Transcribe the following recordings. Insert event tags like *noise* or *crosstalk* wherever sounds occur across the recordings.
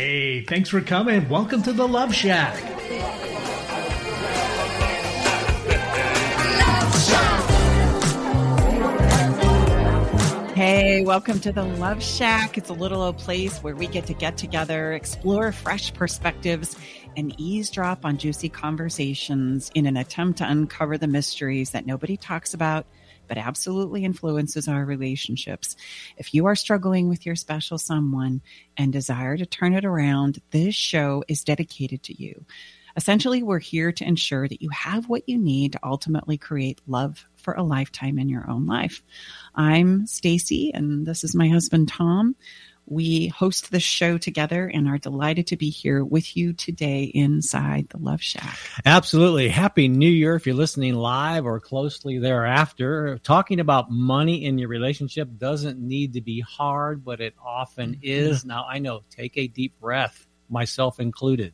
Hey, thanks for coming. Welcome to the Love Shack. Hey, welcome to the Love Shack. It's a little old place where we get to get together, explore fresh perspectives, and eavesdrop on juicy conversations in an attempt to uncover the mysteries that nobody talks about but absolutely influences our relationships. If you are struggling with your special someone and desire to turn it around, this show is dedicated to you. Essentially, we're here to ensure that you have what you need to ultimately create love for a lifetime in your own life. I'm Stacy and this is my husband Tom. We host this show together and are delighted to be here with you today inside the Love Shack. Absolutely. Happy New Year if you're listening live or closely thereafter. Talking about money in your relationship doesn't need to be hard, but it often mm-hmm. is. Now, I know, take a deep breath, myself included.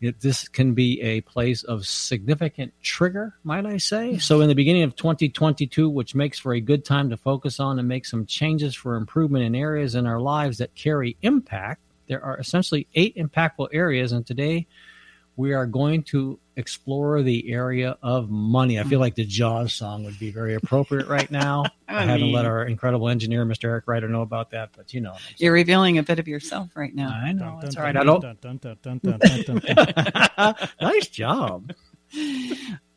It, this can be a place of significant trigger, might I say. So, in the beginning of 2022, which makes for a good time to focus on and make some changes for improvement in areas in our lives that carry impact, there are essentially eight impactful areas. And today we are going to explore the area of money. I feel like the Jaws song would be very appropriate right now. I, I haven't let our incredible engineer, Mr. Eric Ryder, know about that, but you know. You're revealing a bit of yourself right now. I know. That's all right. I don't. nice job.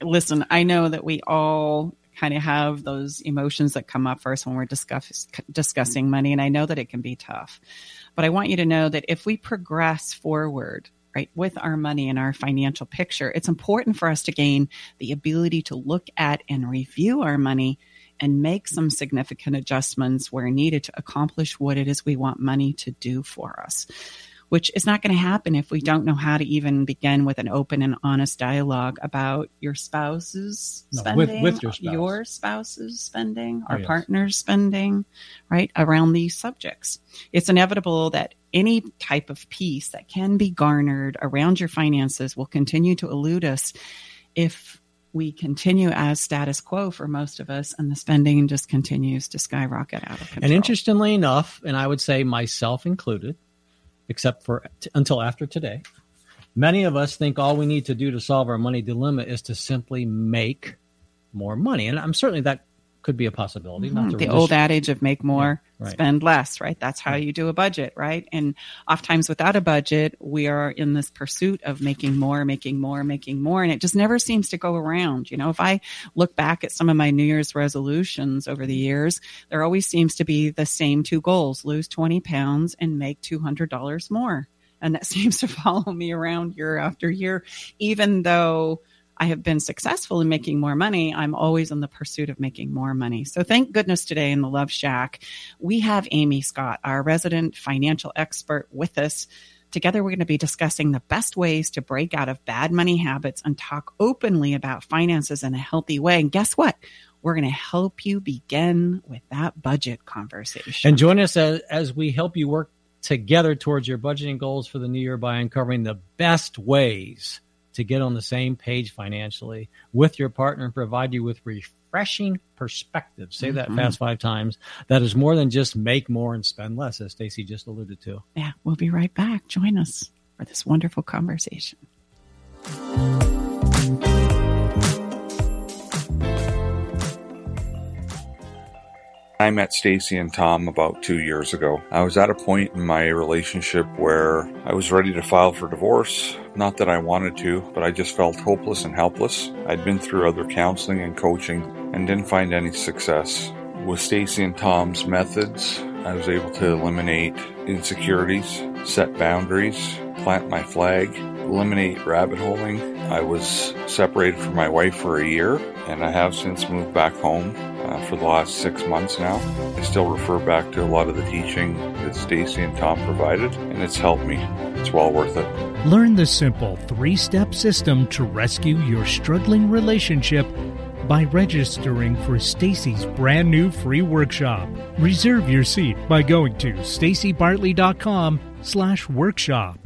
Listen, I know that we all kind of have those emotions that come up first when we're discuss, discussing money, and I know that it can be tough. But I want you to know that if we progress forward right, with our money and our financial picture, it's important for us to gain the ability to look at and review our money and make some significant adjustments where needed to accomplish what it is we want money to do for us which is not going to happen if we don't know how to even begin with an open and honest dialogue about your spouse's no, spending, with, with, your, spouse. your spouse's spending, oh, our oh, yes. partner's spending, right, around these subjects. It's inevitable that any type of peace that can be garnered around your finances will continue to elude us if we continue as status quo for most of us and the spending just continues to skyrocket out of control. And interestingly enough, and I would say myself included, except for t- until after today. Many of us think all we need to do to solve our money dilemma is to simply make more money. And I'm certainly that could be a possibility. Mm-hmm. the old adage of make more, yeah, right. spend less, right? That's how you do a budget, right? And oftentimes without a budget, we are in this pursuit of making more, making more, making more. And it just never seems to go around. You know, if I look back at some of my New Year's resolutions over the years, there always seems to be the same two goals, lose 20 pounds and make $200 more. And that *laughs* seems to follow me around year after year, even though I have been successful in making more money, I'm always in the pursuit of making more money. So thank goodness today in the Love Shack, we have Amy Scott, our resident financial expert with us. Together, we're going to be discussing the best ways to break out of bad money habits and talk openly about finances in a healthy way. And guess what? We're going to help you begin with that budget conversation. And join us as, as we help you work together towards your budgeting goals for the new year by uncovering the best ways to get on the same page financially with your partner and provide you with refreshing perspective. Say mm-hmm. that fast five times. That is more than just make more and spend less, as Stacy just alluded to. Yeah, we'll be right back. Join us for this wonderful conversation. I met Stacy and Tom about two years ago. I was at a point in my relationship where I was ready to file for divorce. Not that I wanted to, but I just felt hopeless and helpless. I'd been through other counseling and coaching and didn't find any success. With Stacy and Tom's methods, I was able to eliminate insecurities, set boundaries, plant my flag, eliminate rabbit holing. I was separated from my wife for a year, and I have since moved back home uh, for the last six months now. I still refer back to a lot of the teaching that Stacy and Tom provided, and it's helped me. It's well worth it. Learn the simple three step system to rescue your struggling relationship by registering for Stacy's brand new free workshop. Reserve your seat by going to stacybartley.com slash workshop.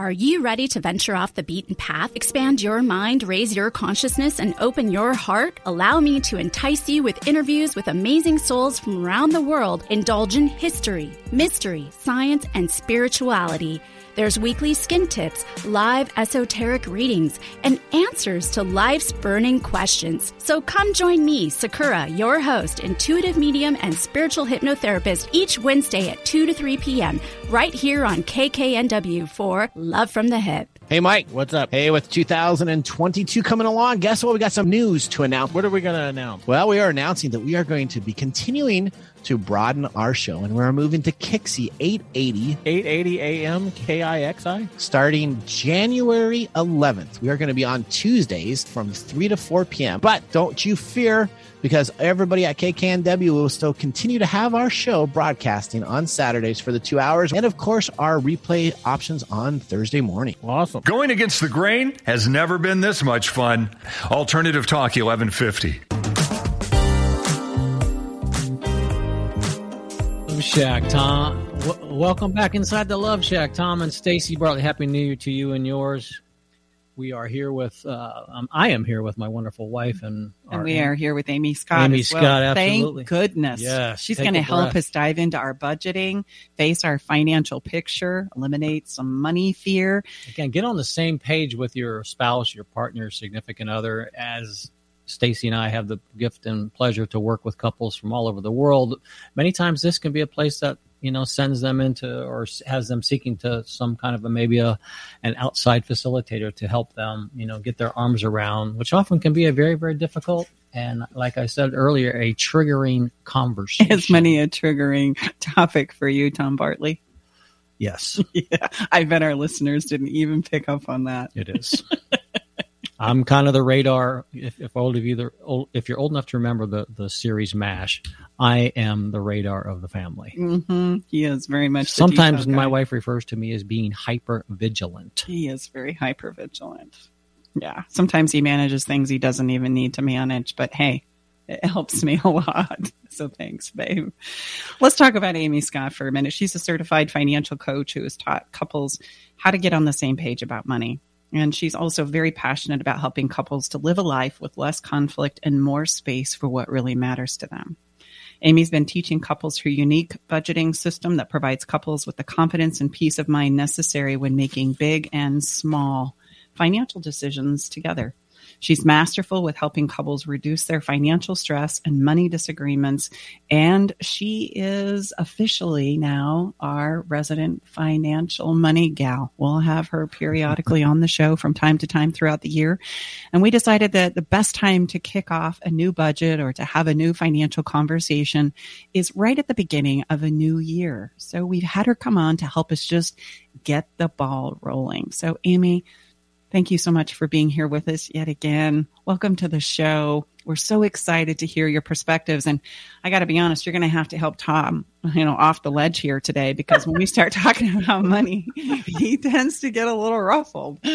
Are you ready to venture off the beaten path, expand your mind, raise your consciousness, and open your heart? Allow me to entice you with interviews with amazing souls from around the world. Indulge in history, mystery, science, and spirituality. There's weekly skin tips, live esoteric readings, and answers to life's burning questions. So come join me, Sakura, your host, intuitive medium, and spiritual hypnotherapist, each Wednesday at 2 to 3 p.m., right here on KKNW for Love from the Hip. Hey, Mike, what's up? Hey, with 2022 coming along, guess what? We got some news to announce. What are we going to announce? Well, we are announcing that we are going to be continuing to broaden our show, and we're moving to Kixi 880. 880 AM KIXI? Starting January 11th. We are going to be on Tuesdays from 3 to 4 p.m. But don't you fear, because everybody at KKNW will still continue to have our show broadcasting on Saturdays for the two hours, and of course, our replay options on Thursday morning. Awesome. Going against the grain has never been this much fun. Alternative Talk 1150. Love Shack, Tom. W- welcome back inside the Love Shack, Tom and Stacy Bartley. Happy New Year to you and yours. We are here with, uh, um, I am here with my wonderful wife, and and we are here with Amy Scott. Amy as well. Scott, absolutely. Thank goodness. Yes, she's going to help us dive into our budgeting, face our financial picture, eliminate some money fear. Again, get on the same page with your spouse, your partner, significant other, as Stacy and I have the gift and pleasure to work with couples from all over the world. Many times, this can be a place that you know sends them into or has them seeking to some kind of a maybe a an outside facilitator to help them you know get their arms around, which often can be a very very difficult and like I said earlier, a triggering conversation. Is many a triggering topic for you, Tom Bartley? Yes, *laughs* Yeah, I bet our listeners didn't even pick up on that. it is. *laughs* I'm kind of the radar. If, if old of you, the- old, if you're old enough to remember the the series M*A*S*H, I am the radar of the family. hmm He is very much. the Sometimes my guy. wife refers to me as being hyper vigilant. He is very hyper vigilant. Yeah. Sometimes he manages things he doesn't even need to manage, but hey, it helps me a lot. *laughs* So thanks, babe. Let's talk about Amy Scott for a minute. She's a certified financial coach who has taught couples how to get on the same page about money. And she's also very passionate about helping couples to live a life with less conflict and more space for what really matters to them. Amy's been teaching couples her unique budgeting system that provides couples with the confidence and peace of mind necessary when making big and small financial decisions together. She's masterful with helping couples reduce their financial stress and money disagreements. And she is officially now our resident financial money gal. We'll have her periodically on the show from time to time throughout the year. And we decided that the best time to kick off a new budget or to have a new financial conversation is right at the beginning of a new year. So we've had her come on to help us just get the ball rolling. So, Amy, thank you so much for being here with us yet again. Welcome to the show. We're so excited to hear your perspectives. And I got to be honest, you're going to have to help Tom, you know, off the ledge here today because when we start *laughs* talking about money, he *laughs* tends to get a little ruffled. *laughs*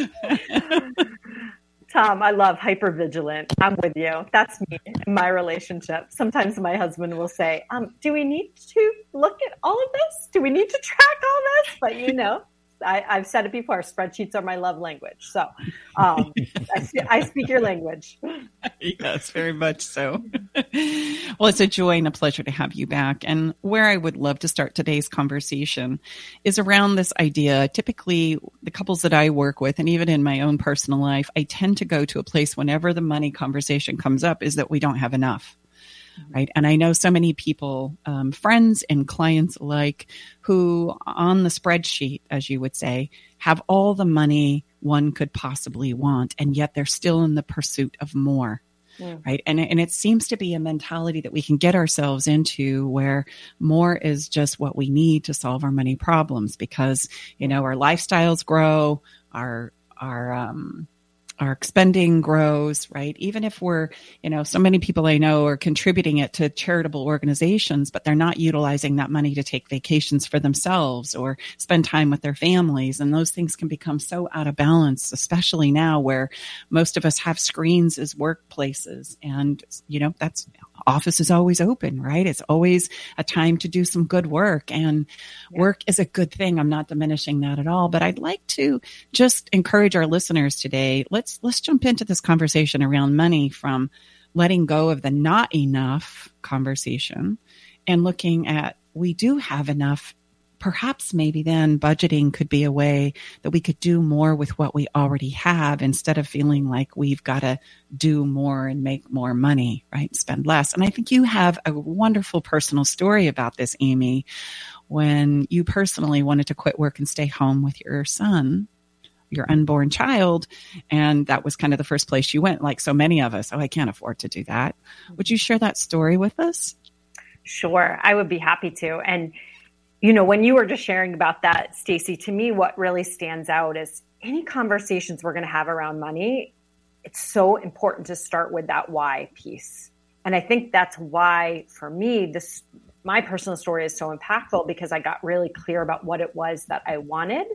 Tom, I love hypervigilant. I'm with you. That's me in my relationship. Sometimes my husband will say, um, do we need to look at all of this? Do we need to track all this? But you know, I, I've said it before, spreadsheets are my love language. So um, I, I speak your language. *laughs* yes, very much so. *laughs* well, it's a joy and a pleasure to have you back. And where I would love to start today's conversation is around this idea. Typically, the couples that I work with, and even in my own personal life, I tend to go to a place whenever the money conversation comes up is that we don't have enough. Right. And I know so many people, um, friends and clients alike, who on the spreadsheet, as you would say, have all the money one could possibly want, and yet they're still in the pursuit of more. Right. And and it seems to be a mentality that we can get ourselves into where more is just what we need to solve our money problems because you know our lifestyles grow our our um our spending grows, right? Even if we're, you know, so many people I know are contributing it to charitable organizations, but they're not utilizing that money to take vacations for themselves or spend time with their families. And those things can become so out of balance, especially now where most of us have screens as workplaces. And, you know, that's office is always open, right? It's always a time to do some good work and yeah. work is a good thing. I'm not diminishing that at all, but I'd like to just encourage our listeners today. Let's, let's jump into this conversation around money from letting go of the not enough conversation and looking at we do have enough perhaps maybe then budgeting could be a way that we could do more with what we already have instead of feeling like we've got to do more and make more money, right? Spend less. And I think you have a wonderful personal story about this, Amy, when you personally wanted to quit work and stay home with your son your unborn child and that was kind of the first place you went like so many of us. Oh i can't afford to do that. Would you share that story with us? Sure. I would be happy to. And you know, when you were just sharing about that, Stacy, to me, what really stands out is any conversations we're going to have around money, it's so important to start with that why piece. And I think that's why, for me, this my personal story is so impactful because I got really clear about what it was that I wanted.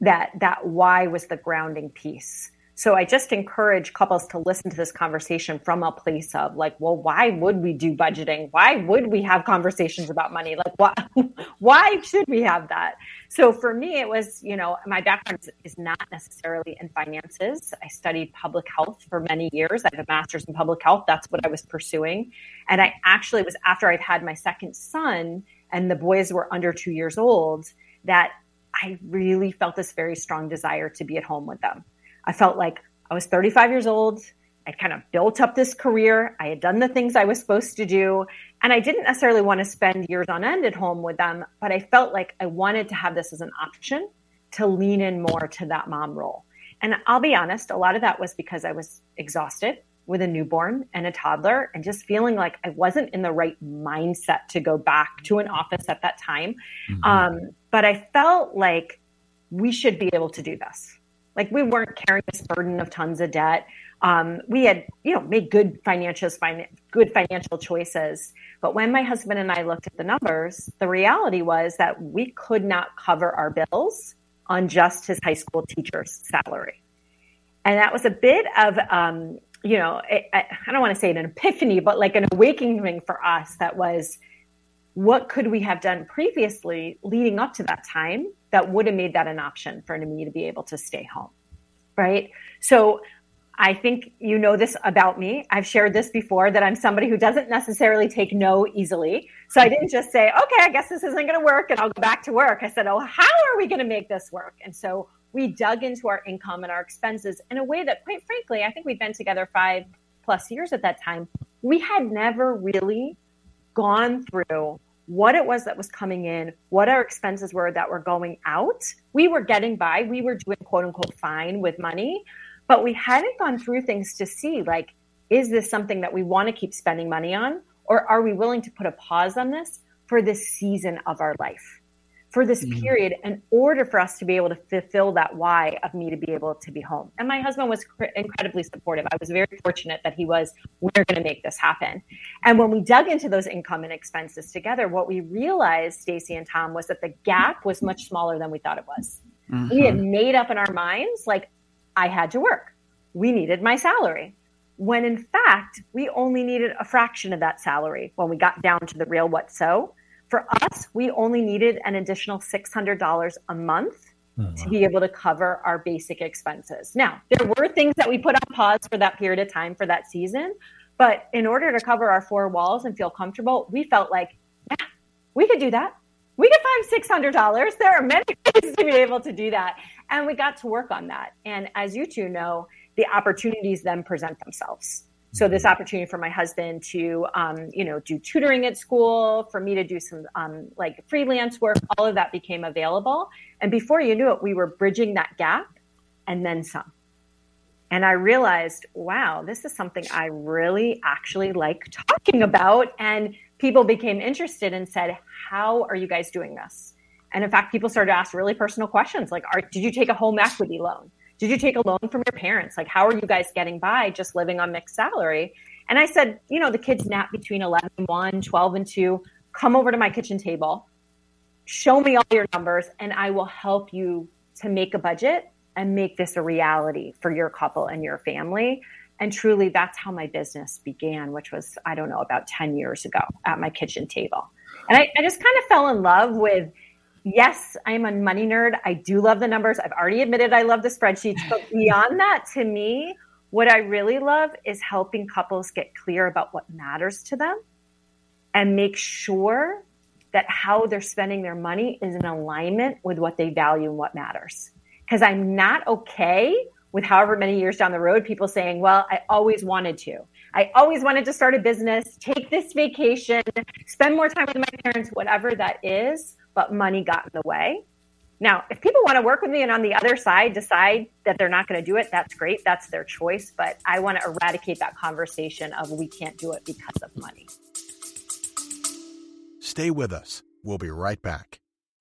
That that why was the grounding piece. So I just encourage couples to listen to this conversation from a place of like, well, why would we do budgeting? Why would we have conversations about money? Like, why, *laughs* why should we have that? So for me, it was, you know, my background is not necessarily in finances. I studied public health for many years. I have a master's in public health. That's what I was pursuing. And I actually was after I'd had my second son and the boys were under two years old that I really felt this very strong desire to be at home with them. I felt like I was 35 years old. I'd kind of built up this career. I had done the things I was supposed to do. And I didn't necessarily want to spend years on end at home with them, but I felt like I wanted to have this as an option to lean in more to that mom role. And I'll be honest, a lot of that was because I was exhausted with a newborn and a toddler and just feeling like I wasn't in the right mindset to go back to an office at that time. Mm-hmm. Um, but I felt like we should be able to do this. Like we weren't carrying this burden of tons of debt. Um, we had, you know, made good financial, good financial choices. But when my husband and I looked at the numbers, the reality was that we could not cover our bills on just his high school teacher's salary. And that was a bit of, um, you know, I, I don't want to say an epiphany, but like an awakening for us that was, what could we have done previously leading up to that time that would have made that an option for me to be able to stay home? Right. So I think you know this about me. I've shared this before that I'm somebody who doesn't necessarily take no easily. So I didn't just say, okay, I guess this isn't going to work and I'll go back to work. I said, oh, how are we going to make this work? And so we dug into our income and our expenses in a way that, quite frankly, I think we'd been together five plus years at that time. We had never really gone through what it was that was coming in, what our expenses were that were going out. We were getting by, we were doing quote unquote fine with money, but we hadn't gone through things to see like, is this something that we want to keep spending money on? Or are we willing to put a pause on this for this season of our life? For this mm-hmm. period in order for us to be able to fulfill that why of me to be able to be home. And my husband was cr- incredibly supportive. I was very fortunate that he was, we're going to make this happen. And when we dug into those income and expenses together, what we realized, Stacy and Tom, was that the gap was much smaller than we thought it was. Mm-hmm. We had made up in our minds, like, I had to work. We needed my salary. When in fact, we only needed a fraction of that salary when we got down to the real what so for us, we only needed an additional $600 a month oh, to be able to cover our basic expenses. Now, there were things that we put on pause for that period of time for that season, but in order to cover our four walls and feel comfortable, we felt like, yeah, we could do that. We could find six hundred dollars. There are many ways to be able to do that, and we got to work on that. And as you two know, the opportunities then present themselves. So this opportunity for my husband to, um, you know, do tutoring at school, for me to do some um, like freelance work, all of that became available. And before you knew it, we were bridging that gap and then some. And I realized, wow, this is something I really actually like talking about. And people became interested and said, how are you guys doing this? And in fact, people started to ask really personal questions like, are, did you take a home equity loan? Did you take a loan from your parents? Like, how are you guys getting by just living on Mick's salary? And I said, you know, the kids nap between 11 and 1, 12 and 2. Come over to my kitchen table, show me all your numbers, and I will help you to make a budget and make this a reality for your couple and your family. And truly, that's how my business began, which was, I don't know, about 10 years ago at my kitchen table. And I, I just kind of fell in love with yes, I'm a money nerd. I do love the numbers. I've already admitted I love the spreadsheets. But beyond that, to me, what I really love is helping couples get clear about what matters to them and make sure that how they're spending their money is in alignment with what they value and what matters. Because I'm not okay with however many years down the road, people saying, Well, I always wanted to. I always wanted to start a business, take this vacation, spend more time with my parents, whatever that is, but money got in the way. Now, if people want to work with me and on the other side decide that they're not going to do it, that's great. That's their choice. But I want to eradicate that conversation of we can't do it because of money. Stay with us. We'll be right back.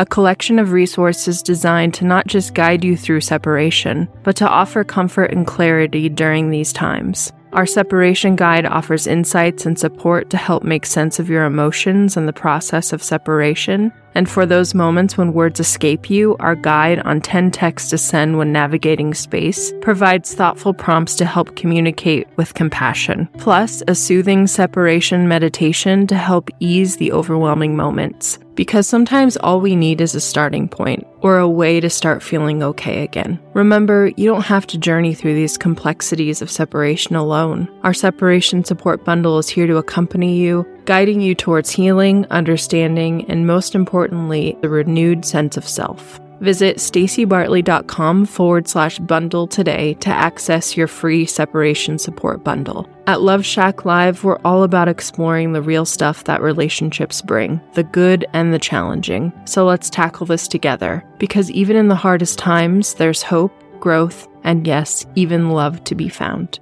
a collection of resources designed to not just guide you through separation, but to offer comfort and clarity during these times. Our separation guide offers insights and support to help make sense of your emotions and the process of separation. And for those moments when words escape you, our guide on 10 texts to send when navigating space provides thoughtful prompts to help communicate with compassion, plus a soothing separation meditation to help ease the overwhelming moments because sometimes all we need is a starting point or a way to start feeling okay again. Remember, you don't have to journey through these complexities of separation alone. Our separation support bundle is here to accompany you, guiding you towards healing, understanding, and most importantly, the renewed sense of self. Visit stacybartley.com forward slash bundle today to access your free separation support bundle. At Love Shack Live, we're all about exploring the real stuff that relationships bring, the good and the challenging. So let's tackle this together, because even in the hardest times, there's hope, growth, and yes, even love to be found.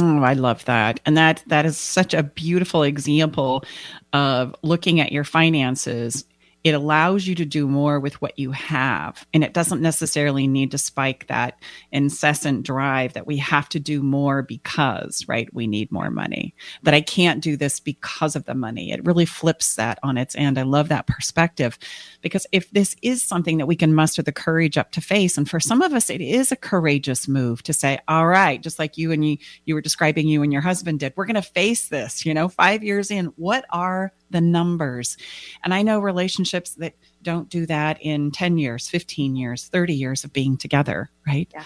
Oh, I love that. And that that is such a beautiful example of looking at your finances it allows you to do more with what you have. And it doesn't necessarily need to spike that incessant drive that we have to do more because, right? We need more money. That I can't do this because of the money. It really flips that on its end. I love that perspective because if this is something that we can muster the courage up to face, and for some of us, it is a courageous move to say, all right, just like you and you, you were describing you and your husband did, we're going to face this, you know, five years in, what are the numbers. And I know relationships that don't do that in 10 years, 15 years, 30 years of being together, right? Yeah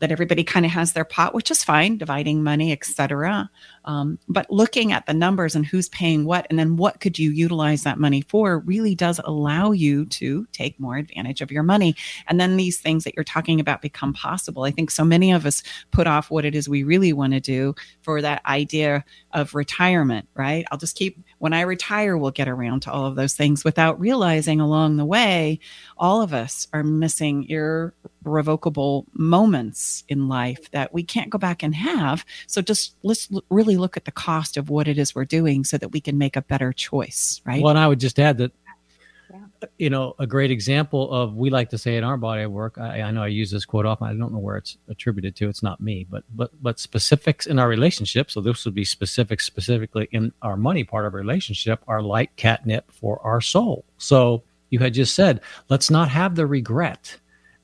that everybody kind of has their pot, which is fine, dividing money, etc. Um, but looking at the numbers and who's paying what, and then what could you utilize that money for, really does allow you to take more advantage of your money. And then these things that you're talking about become possible. I think so many of us put off what it is we really want to do for that idea of retirement, right? I'll just keep, when I retire, we'll get around to all of those things without realizing along the way, all of us are missing irrevocable moments in life that we can't go back and have. So just let's really look at the cost of what it is we're doing so that we can make a better choice, right? Well, and I would just add that you know, a great example of we like to say in our body of work. I, I, know I use this quote often. I don't know where it's attributed to. It's not me, but but but specifics in our relationship. So this would be specific, specifically in our money part of our relationship, are like catnip for our soul. So you had just said, let's not have the regret.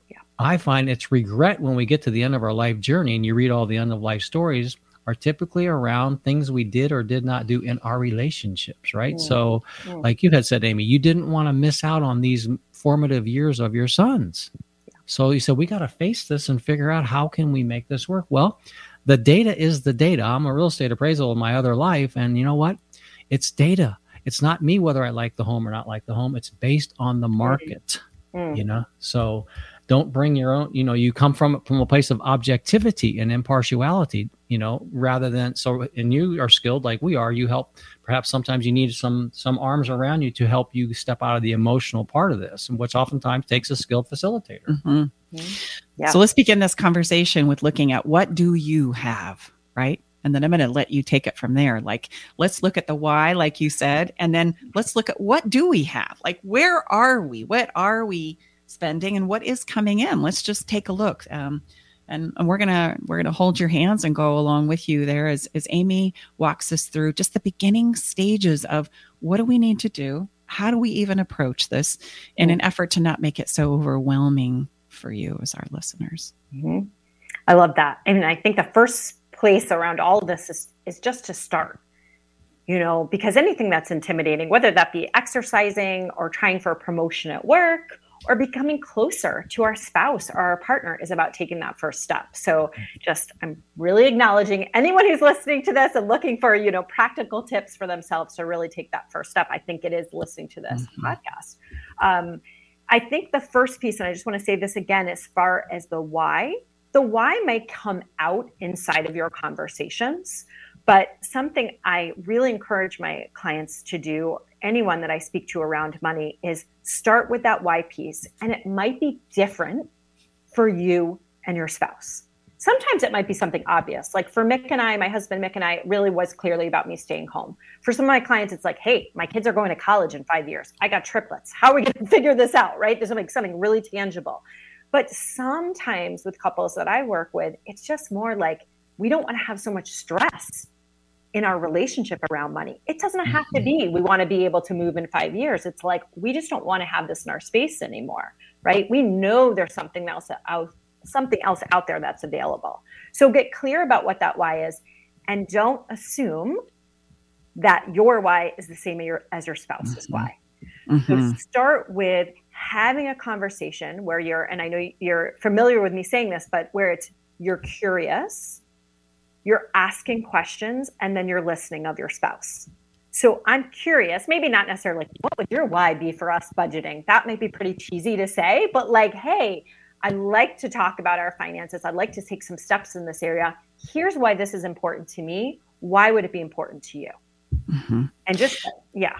Yeah. I find it's regret when we get to the end of our life journey and you read all the end of life stories are typically around things we did or did not do in our relationships, right? Mm. So, mm. like you had said, Amy, you didn't want to miss out on these formative years of your sons. Yeah. So you said we got to face this and figure out how can we make this work. Well, the data is the data. I'm a real estate appraisal in my other life, and you know what? It's data. It's not me whether I like the home or not like the home. It's based on the market. Mm. You know, so don't bring your own you know you come from from a place of objectivity and impartiality you know rather than so and you are skilled like we are you help perhaps sometimes you need some some arms around you to help you step out of the emotional part of this and which oftentimes takes a skilled facilitator mm-hmm. yeah. so let's begin this conversation with looking at what do you have right and then I'm going to let you take it from there. Like, let's look at the why, like you said, and then let's look at what do we have? Like, where are we? What are we spending and what is coming in? Let's just take a look. Um, and, we're gonna we're gonna hold your hands and go along with you there as as Amy walks us through just the beginning stages of what do we need to do? How do we even approach this in an effort to not make it so overwhelming for you as our listeners? Mm-hmm. i love that. And i think the first place around all this is, is just to start you know because anything that's intimidating whether that be exercising or trying for a promotion at work or becoming closer to our spouse or our partner is about taking that first step. So just I'm really acknowledging anyone who's listening to this and looking for, you know, practical tips for themselves to really take that first step. I think it is listening to this mm-hmm. podcast. Um, I think the first piece, and I just want to say this again, as far as the why, the why may come out inside of your conversations. But something I really encourage my clients to do, anyone that I speak to around money, is start with that why piece. And it might be different for you and your spouse. Sometimes it might be something obvious. Like for Mick and I, my husband Mick and I, really was clearly about me staying home. For some of my clients, it's like, hey, my kids are going to college in five years. I got triplets. How are we going *laughs* to figure this out? Right? There's something, something really tangible. But sometimes with couples that I work with, it's just more like we don't want to have so much stress in our relationship around money. It doesn't have to be mm-hmm. we want to be able to move in 5 years. It's like we just don't want to have this in our space anymore, right? We know there's something else out something else out there that's available. So get clear about what that why is and don't assume that your why is the same as your spouse's mm-hmm. why. Mm-hmm. So start with having a conversation where you're and I know you're familiar with me saying this, but where it's you're curious you're asking questions and then you're listening of your spouse. So I'm curious, maybe not necessarily what would your why be for us budgeting? That might be pretty cheesy to say, but like, hey, I like to talk about our finances. I'd like to take some steps in this area. Here's why this is important to me. Why would it be important to you? Mm-hmm. And just, yeah,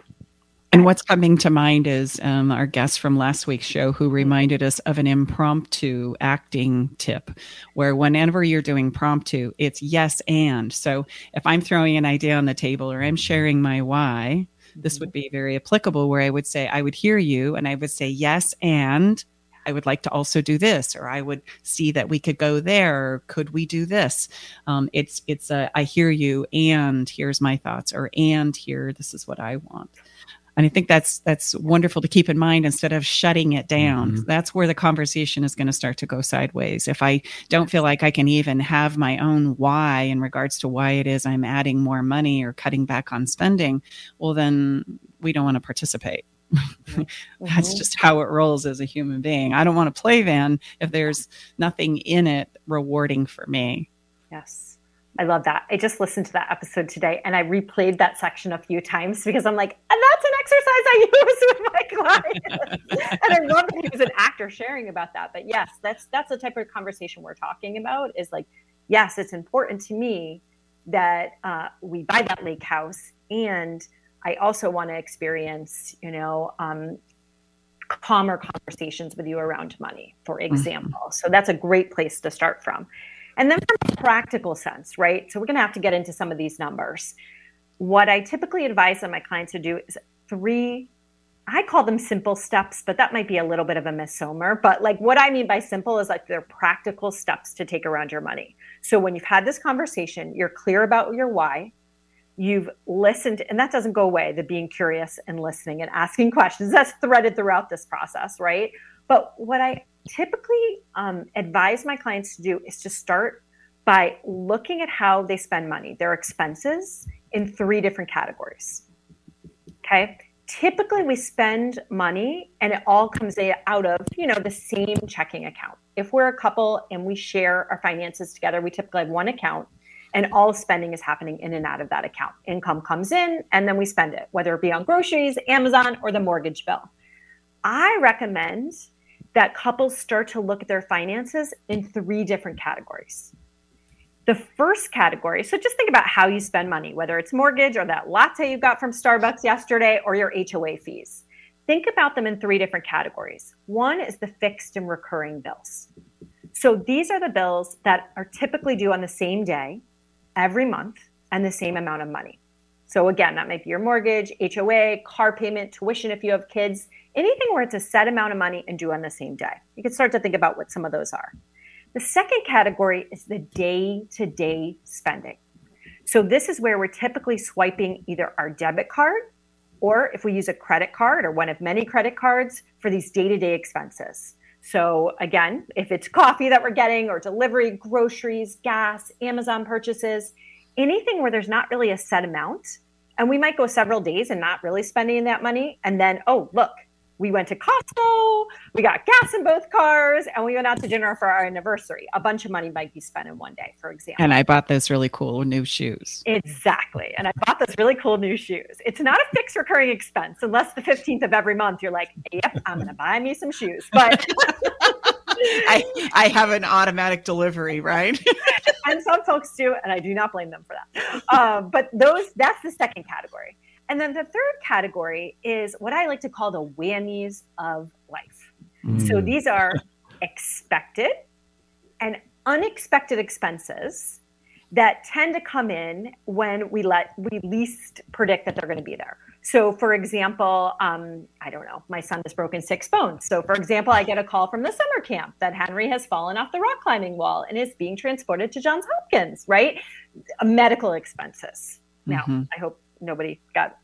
and what's coming to mind is um, our guest from last week's show who reminded us of an impromptu acting tip where whenever you're doing promptu, it's yes and. So if I'm throwing an idea on the table or I'm sharing my why, this would be very applicable where I would say, I would hear you and I would say yes and. I would like to also do this, or I would see that we could go there. Or could we do this? Um, it's it's a I hear you, and here's my thoughts, or and here this is what I want and i think that's that's wonderful to keep in mind instead of shutting it down. Mm-hmm. that's where the conversation is going to start to go sideways. If i don't feel like i can even have my own why in regards to why it is i'm adding more money or cutting back on spending well then we don't want to participate. Mm-hmm. *laughs* that's just how it rolls as a human being. I don't want to play then if there's nothing in it rewarding for me. Yes I love that. I just listened to that episode today and I replayed that section a few times because I'm like, and that's an exercise I *laughs* use with my clients. and I love that he was an actor sharing about that. But yes, that's that's the type of conversation we're talking about is like, yes, it's important to me that uh, we buy that lake house and I also want to experience, you know, um, calmer conversations with you around money, for mm-hmm. example. Mm-hmm. So that's a great place to start from. And then from a practical sense, right? So we're going to have to get into some of these numbers. What I typically advise my clients to do is three I call them simple steps, but that might be a little bit of a misnomer. But like what I mean by simple is like they're practical steps to take around your money. So when you've had this conversation, you're clear about your why, you've listened, and that doesn't go away, the being curious and listening and asking *laughs* questions. That's threaded throughout this process, right? But what I typically um, advise my clients to do is to start by looking at how they spend money, their expenses in three different categories. Okay. Typically, we spend money and it all comes out of, you know, the same checking account. If we're a couple and we share our finances together, we typically have one account and all spending is happening in and out of that account. Income comes in and then we spend it, whether it be on groceries, Amazon, or the mortgage bill. I recommend that couples start to look at their finances in three different categories. The first category, so just think about how you spend money, whether it's mortgage or that latte you got from Starbucks yesterday or your HOA fees. Think about them in three different categories. One is the fixed and recurring bills. So these are the bills that are typically due on the same day every month and the same amount of money. So again, that might be your mortgage, HOA, car payment, tuition if you have kids, anything where it's a set amount of money and due on the same day. You can start to think about what some of those are. The second category is the day to day spending. So this is where we're typically swiping either our debit card or if we use a credit card or one of many credit cards for these day to day expenses. So again, if it's coffee that we're getting or delivery, groceries, gas, Amazon purchases, anything where there's not really a set amount, and we might go several days and not really spending that money, and then oh look, we went to Costco, we got gas in both cars, and we went out to dinner for our anniversary. A bunch of money might be spent in one day, for example. And I bought those really cool new shoes. Exactly. And I bought those really cool new shoes. It's not a fixed recurring expense unless the 15th of every month you're like, yep, I'm going to buy me some shoes. But *laughs* *laughs* I, I have an automatic delivery, right? *laughs* and some folks do, and I do not blame them for that. Um, but those, that's the second category. And then the third category is what I like to call the whammies of life. Mm. So these are expected and unexpected expenses that tend to come in when we let we least predict that they're going to be there. So, for example, um, I don't know, my son has broken six bones. So, for example, I get a call from the summer camp that Henry has fallen off the rock climbing wall and is being transported to Johns Hopkins, right? Medical expenses. Now, mm-hmm. I hope nobody got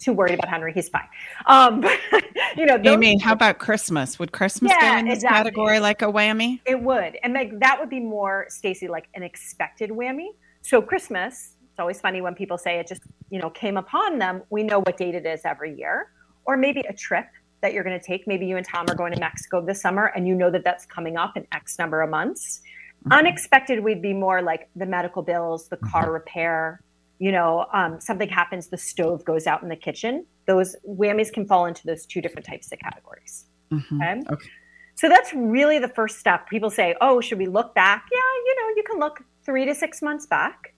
too worried about Henry. He's fine. Um, *laughs* but, you know, those, Amy, how about Christmas? Would Christmas yeah, go in this exactly. category like a whammy? It would, and like that would be more, Stacy, like an expected whammy. So Christmas, it's always funny when people say it just, you know, came upon them. We know what date it is every year, or maybe a trip that you're going to take. Maybe you and Tom are going to Mexico this summer, and you know that that's coming up in X number of months. Mm-hmm. Unexpected would be more like the medical bills, the car repair, you know, um, something happens, the stove goes out in the kitchen. Those whammies can fall into those two different types of categories. Mm-hmm. Okay? okay. So that's really the first step. People say, oh, should we look back? Yeah, you know, you can look three to six months back.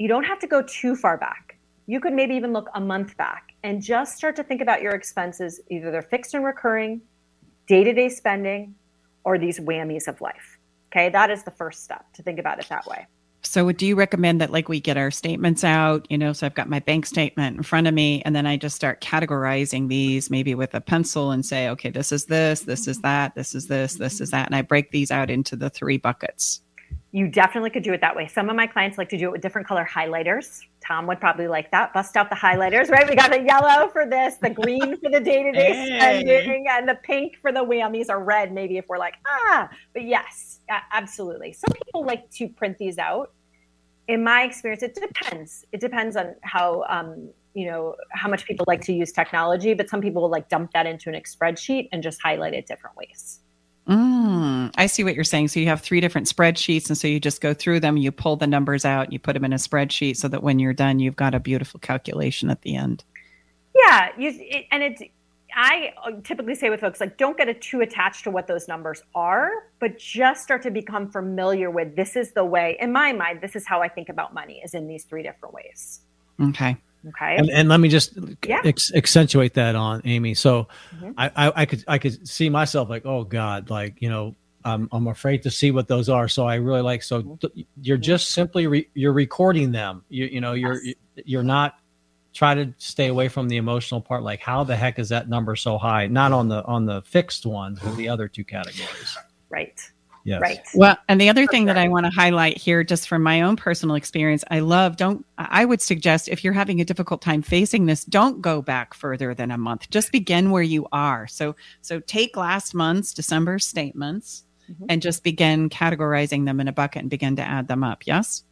You don't have to go too far back. You could maybe even look a month back and just start to think about your expenses. Either they're fixed and recurring, day to day spending, or these whammies of life. Okay, that is the first step to think about it that way. So, do you recommend that like we get our statements out? You know, so I've got my bank statement in front of me, and then I just start categorizing these maybe with a pencil and say, okay, this is this, this is mm-hmm. that, this is this, this is that. And I break these out into the three buckets. You definitely could do it that way. Some of my clients like to do it with different color highlighters. Tom would probably like that. Bust out the highlighters, right? We got the yellow for this, the green for the day to day spending, and the pink for the whammies, or red maybe if we're like, ah. But yes, absolutely. Some people like to print these out. In my experience, it depends. It depends on how um, you know how much people like to use technology. But some people will like dump that into an spreadsheet and just highlight it different ways. Mm, I see what you're saying. So you have three different spreadsheets, and so you just go through them. You pull the numbers out, you put them in a spreadsheet, so that when you're done, you've got a beautiful calculation at the end. Yeah, you, it, and it's I typically say with folks like don't get too attached to what those numbers are, but just start to become familiar with this is the way. In my mind, this is how I think about money is in these three different ways. Okay. Okay. And, and let me just yeah. ex- accentuate that on Amy. So mm-hmm. I, I, I could I could see myself like, oh God, like, you know, I'm I'm afraid to see what those are. So I really like so mm-hmm. th- you're just simply re- you're recording them. You you know, you're yes. you're not try to stay away from the emotional part like how the heck is that number so high not on the on the fixed ones but the *sighs* other two categories right yes. right well and the other thing that i want to highlight here just from my own personal experience i love don't i would suggest if you're having a difficult time facing this don't go back further than a month just begin where you are so so take last month's december statements mm-hmm. and just begin categorizing them in a bucket and begin to add them up yes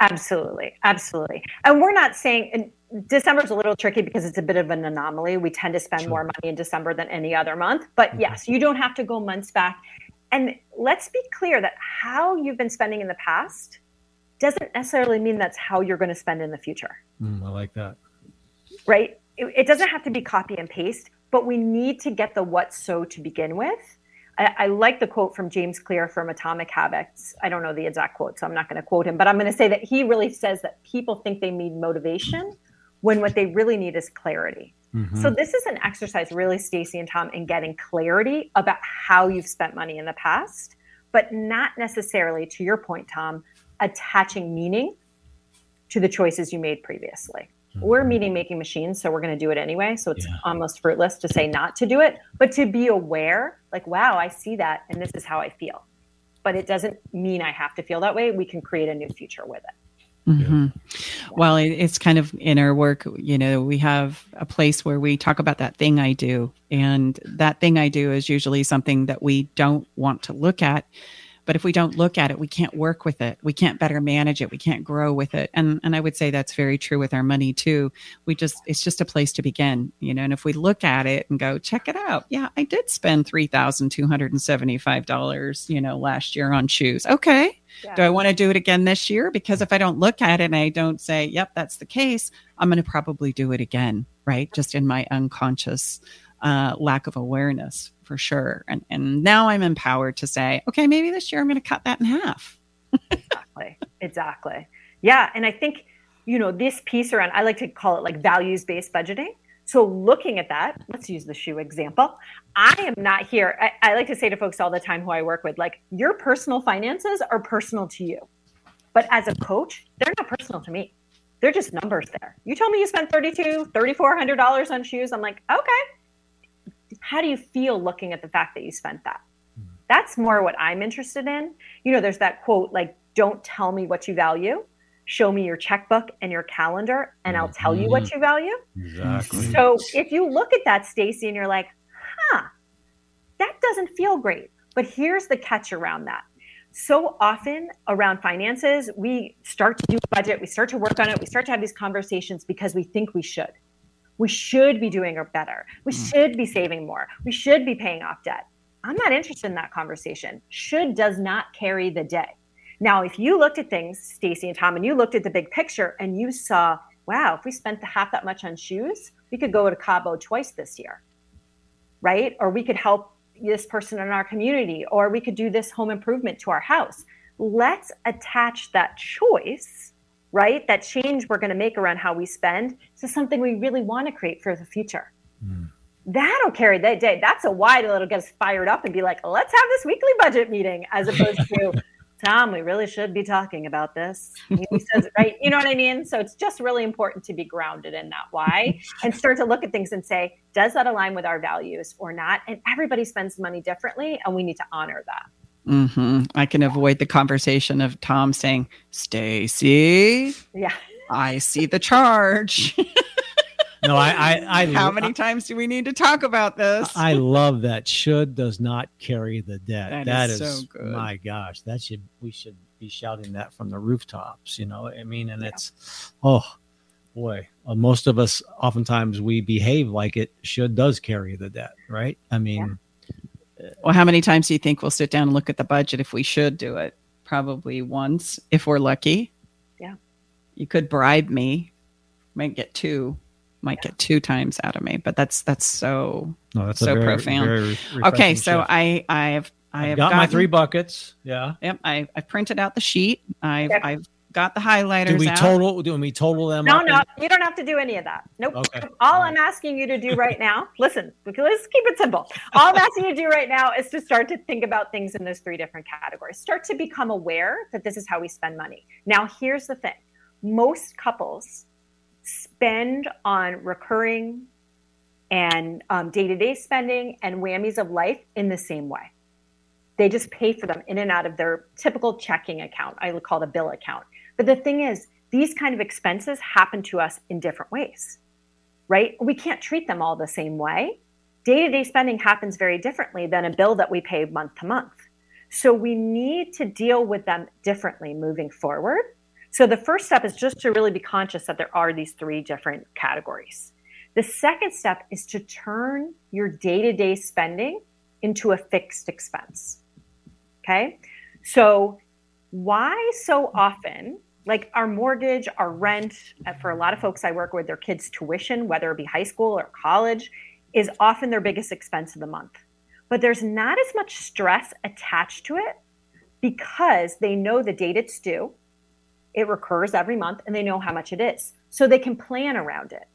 Absolutely, absolutely. And we're not saying December is a little tricky because it's a bit of an anomaly. We tend to spend sure. more money in December than any other month. But mm-hmm. yes, you don't have to go months back. And let's be clear that how you've been spending in the past doesn't necessarily mean that's how you're going to spend in the future. Mm, I like that. Right? It, it doesn't have to be copy and paste, but we need to get the what so to begin with I, I, like the quote from James Clear from Atomic Habits. I don't know the exact quote, so I'm not going to quote him, but I'm going to say that he really says that people think they need motivation when what they really need is clarity. Mm-hmm. So this is an exercise, really, Stacy and Tom, in getting clarity about how you've spent money in the past, but not necessarily, to your point, Tom, attaching meaning to the choices you made previously. Mm-hmm. We're meaning making machines, so we're going to do it anyway. So it's yeah. almost fruitless to say not to do it, but to be aware, like, wow, I see that, and this is how I feel. But it doesn't mean I have to feel that way. We can create a new future with it. Mm-hmm. Yeah. Well, it's kind of in our work, you know, we have a place where we talk about that thing I do. And that thing I do is usually something that we don't want to look at but if we don't look at it, we can't work with it. We can't better manage it. We can't grow with it. And and I would say that's very true with our money too. We just it's just a place to begin, you know. And if we look at it and go, check it out. Yeah, I did spend three thousand two hundred and seventy five dollars, you know, last year on shoes. Okay. Yeah. Do I want to do it again this year? Because if I don't look at it and I don't say, yep, that's the case, I'm going to probably do it again, right? Just in my unconscious uh, lack of awareness for sure. And and now I'm empowered to say, okay, maybe this year I'm going to cut that in half. exactly. Exactly. Yeah, and I think you know this piece around I like to call it like values based budgeting. So looking at that, let's use the shoe example. I am not here. I, I like to say to folks all the time who I work with, like your personal finances are personal to you. But as a coach, they're not personal to me. They're just numbers there. You tell me you spent $32, $3,400 on shoes. I'm like, okay, how do you feel looking at the fact that you spent that? Mm-hmm. That's more what I'm interested in. You know, there's that quote like, don't tell me what you value. Show me your checkbook and your calendar, and I'll tell you what mm-hmm. you value. Exactly. So if you look at that, Stacy, and you're like, huh, that doesn't feel great. But here's the catch around that. So often around finances, we start to do a budget, we start to work on it, we start to have these conversations because we think we should we should be doing better. We mm. should be saving more. We should be paying off debt. I'm not interested in that conversation. Should does not carry the day. Now, if you looked at things, Stacy and Tom, and you looked at the big picture and you saw, wow, if we spent the half that much on shoes, we could go to Cabo twice this year, right? Or we could help this person in our community, or we could do this home improvement to our house. Let's attach that choice right? That change we're going to make around how we spend to something we really want to create for the future. Mm. That'll carry that day. That's a why that'll get us fired up and be like, let's have this weekly budget meeting as opposed to, *laughs* Tom, we really should be talking about this. He says, right? You know what I mean? So it's just really important to be grounded in that why and start to look at things and say, does that align with our values or not? And everybody spends money differently, and we need to honor that. Mm-hmm. I can avoid the conversation of Tom saying, Stacy, yeah, I see the charge. *laughs* no, I, I, I how many I, times do we need to talk about this? I love that. Should does not carry the debt. that, that is, is, so good. My gosh, that should we should be shouting that from the rooftops. You know, I mean, and yeah. it's oh boy, uh, most of us oftentimes we behave like it should does carry the debt, right? I mean. Yeah well, how many times do you think we'll sit down and look at the budget if we should do it? Probably once, if we're lucky. Yeah. You could bribe me. Might get two. Might yeah. get two times out of me, but that's that's so no, that's so very, profound. Very okay, so shift. I I have I have got gotten, my three buckets. Yeah. Yep. I I printed out the sheet. I've yep. I've got the highlighters. Do we out. total? Do we total them? No, no, and... you don't have to do any of that. Nope. Okay. All, All right. I'm asking you to do *laughs* right now, listen, let's keep it simple. All I'm asking you to do right now is to start to think about things in those three different categories. Start to become aware that this is how we spend money. Now, here's the thing: most couples spend on recurring and um, day-to-day spending and whammies of life in the same way they just pay for them in and out of their typical checking account. I would call it a bill account. But the thing is, these kind of expenses happen to us in different ways, right? We can't treat them all the same way. Day to day spending happens very differently than a bill that we pay month to month. So we need to deal with them differently moving forward. So the first step is just to really be conscious that there are these three different categories. The second step is to turn your day to day spending into a fixed expense. Okay. So, why so often like our mortgage, our rent, uh, for a lot of folks I work with, their kids' tuition, whether it be high school or college, is often their biggest expense of the month. But there's not as much stress attached to it because they know the date it's due, it recurs every month, and they know how much it is. So they can plan around it.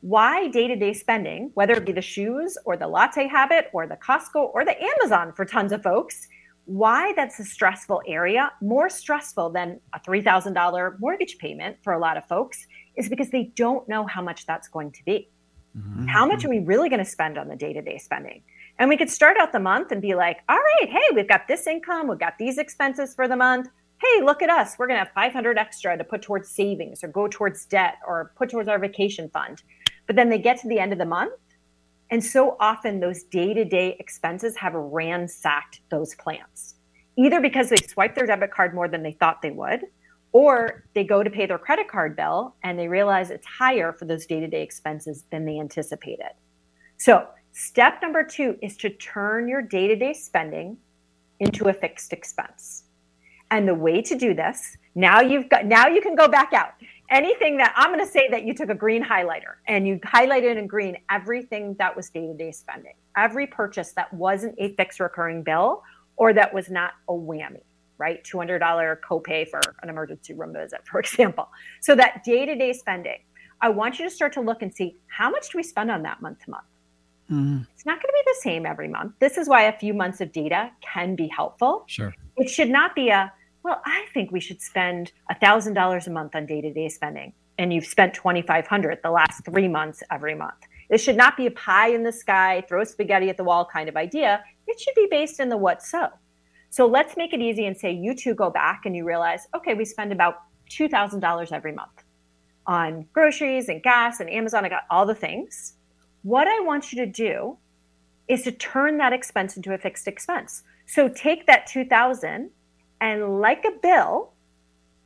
Why day to day spending, whether it be the shoes or the latte habit or the Costco or the Amazon for tons of folks, why that's a stressful area, more stressful than a $3,000 mortgage payment for a lot of folks, is because they don't know how much that's going to be. Mm-hmm. How much are we really going to spend on the day to day spending? And we could start out the month and be like, all right, hey, we've got this income, we've got these expenses for the month. Hey, look at us. We're going to have 500 extra to put towards savings or go towards debt or put towards our vacation fund. But then they get to the end of the month. And so often those day to day expenses have ransacked those plans, either because they swipe their debit card more than they thought they would, or they go to pay their credit card bill and they realize it's higher for those day to day expenses than they anticipated. So Step number two is to turn your day to day spending into a fixed expense. And the way to do this, now you've got, now you can go back out. Anything that I'm going to say that you took a green highlighter and you highlighted in green everything that was day to day spending, every purchase that wasn't a fixed recurring bill or that was not a whammy, right? $200 copay for an emergency room visit, for *laughs* example. So that day to day spending, I want you to start to look and see how much do we spend on that month to month? Mm. It's not going to be the same every month. This is why a few months of data can be helpful. Sure. It should not be a, well, I think we should spend $1,000 a month on day to day spending. And you've spent 2500 the last three months every month. This should not be a pie in the sky, throw spaghetti at the wall kind of idea. It should be based in the what so. So let's make it easy and say you two go back and you realize, okay, we spend about $2,000 every month on groceries and gas and Amazon. I got all the things. What I want you to do is to turn that expense into a fixed expense. So take that 2000 and like a bill,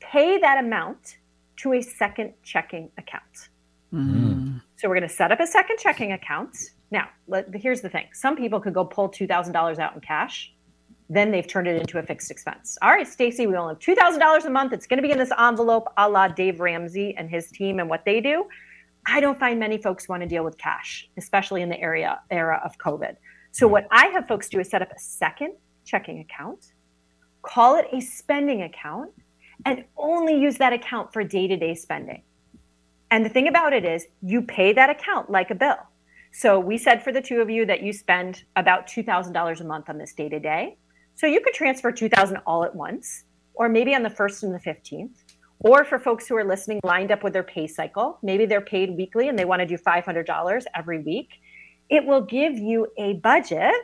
pay that amount to a second checking account. Mm-hmm. So we're going to set up a second checking account. Now, let, here's the thing. Some people could go pull $2,000 out in cash. Then they've turned it into a fixed expense. All right, Stacy, we only have $2,000 a month. It's going to be in this envelope a la Dave Ramsey and his team and what they do. I don't find many folks want to deal with cash, especially in the area era of COVID. So what I have folks do is set up a second checking account, call it a spending account, and only use that account for day-to-day spending. And the thing about it is you pay that account like a bill. So we said for the two of you that you spend about $2,000 a month on this day to day. So you could transfer 2000 all at once or maybe on the 1st and the 15th or for folks who are listening, lined up with their pay cycle, maybe they're paid weekly and they want to do $500 every week, it will give you a budget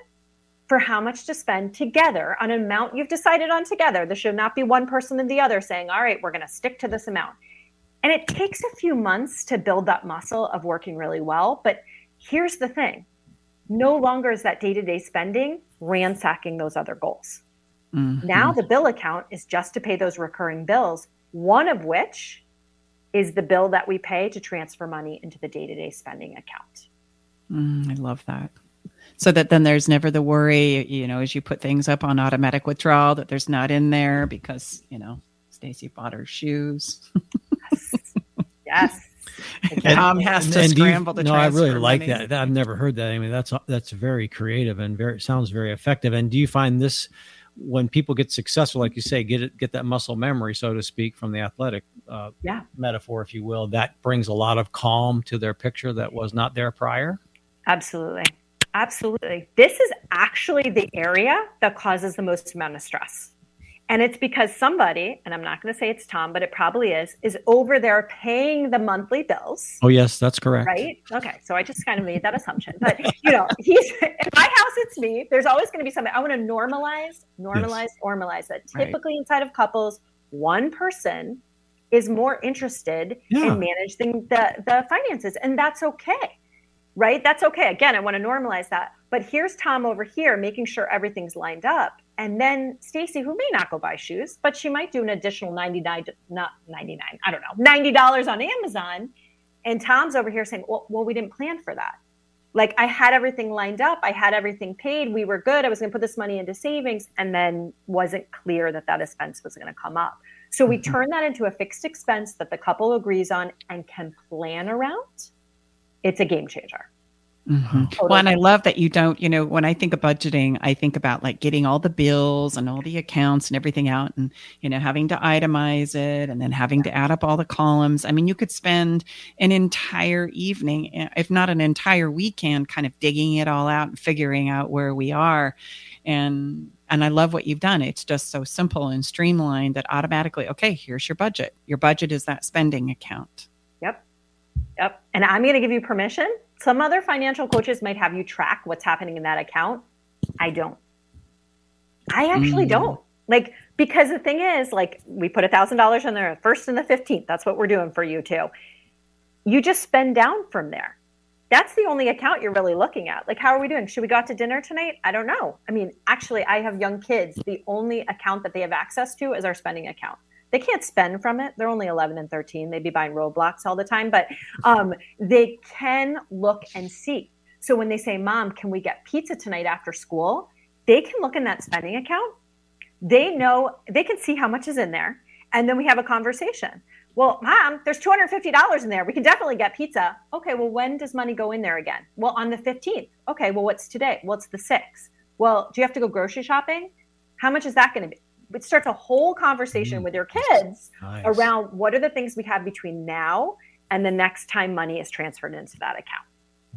for how much to spend together on an amount you've decided on together. There should not be one person and the other saying, all right, we're going to stick to this amount. And it takes a few months to build that muscle of working really well. But here's the thing no longer is that day to day spending ransacking those other goals. Mm-hmm. Now the bill account is just to pay those recurring bills one of which is the bill that we pay to transfer money into the day to day spending account. Mm, I love that. So that then there's never the worry, you know, as you put things up on automatic withdrawal that there's not in there because, you know, Stacy bought her shoes. *laughs* yes. yes. And, Tom has and, to and scramble you, to No, I really like money. that. I've never heard that. I mean, that's that's very creative and very sounds very effective. And do you find this when people get successful, like you say, get it, get that muscle memory, so to speak, from the athletic uh, yeah. metaphor, if you will, that brings a lot of calm to their picture that was not there prior. Absolutely, absolutely. This is actually the area that causes the most amount of stress. And it's because somebody, and I'm not going to say it's Tom, but it probably is, is over there paying the monthly bills. Oh, yes, that's correct. Right? Okay. So I just kind of made that assumption. But, you know, *laughs* he's in my house, it's me. There's always going to be something. I want to normalize, normalize, yes. normalize that. Typically right. inside of couples, one person is more interested yeah. in managing the, the finances. And that's okay. Right? That's okay. Again, I want to normalize that. But here's Tom over here making sure everything's lined up and then Stacy, who may not go buy shoes, but she might do an additional 99, not 99, I don't know, $90 on Amazon. And Tom's over here saying, well, well, we didn't plan for that. Like I had everything lined up. I had everything paid. We were good. I was going to put this money into savings and then wasn't clear that that expense was going to come up. So we mm-hmm. turn that into a fixed expense that the couple agrees on and can plan around. It's a game changer. Mm-hmm. Totally. Well, and I love that you don't, you know, when I think of budgeting, I think about like getting all the bills and all the accounts and everything out and, you know, having to itemize it and then having to add up all the columns. I mean, you could spend an entire evening, eh, if not an entire weekend, kind of digging it all out and figuring out where we are. And And I love what you've done. It's just so simple and streamlined that automatically, okay, here's your budget. Your budget is that spending account. Yep. And I'm going to give you permission. Some other financial coaches might have you track what's happening in that account. I don't. I actually mm. don't. Like, because the thing is, like, we put a thousand dollars in there, first and the 15th. That's what we're doing for you too. You just spend down from there that's the only account you're really looking at. Like, how are we doing? Should we go out to dinner tonight? I don't know. I mean, actually, I have young kids. The only account that they have access to is our spending account. They can't spend from it. They're only 11 and 13. They'd be buying Roblox all the time, but um, they can look and see. So when they say, Mom, can we get pizza tonight after school? They can look in that spending account. They know, they can see how much is in there. And then we have a conversation well, mom, there's $250 in there. We can definitely get pizza. Okay, well, when does money go in there again? Well, on the 15th. Okay, well, what's today? Well, it's the 6th. Well, do you have to go grocery shopping? How much is that going to be? It starts a whole conversation mm, with your kids nice. around what are the things we have between now and the next time money is transferred into that account.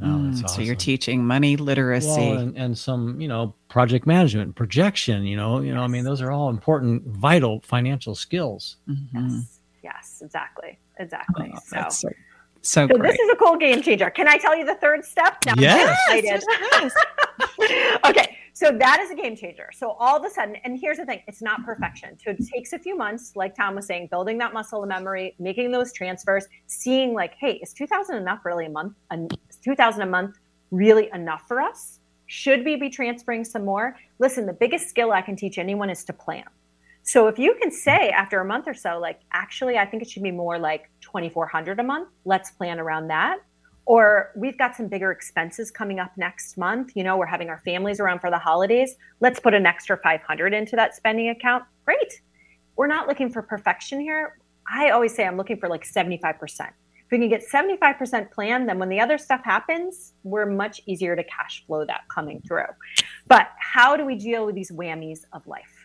Oh, mm, awesome. So you're teaching money literacy well, and, and, some, you know, project management, projection. You know, you yes. know, I mean, those are all important, vital financial skills. Mm-hmm. Yes exactly, exactly. Oh, so. so. So, so this is a cool game changer. Can I tell you the third step? Now yes. yes. *laughs* okay, so that is a game changer. So all of a sudden, and here's the thing: it's not perfection. So it takes a few months, like Tom was saying, building that muscle of memory, making those transfers, seeing like, hey, is two thousand enough really a month? And is two thousand a month really enough for us? Should we be transferring some more? Listen, the biggest skill I can teach anyone is to plan. So if you can say after a month or so, like, actually, I think it should be more like 2400 a month, let's plan around that. Or we've got some bigger expenses coming up next month. You know, we're having our families around for the holidays. Let's put an extra 500 into that spending account. Great. We're not looking for perfection here. I always say I'm looking for like 75%. If we can get 75% planned then when the other stuff happens, we're much easier to cash flow that coming through. But how do we deal with these whammies of life?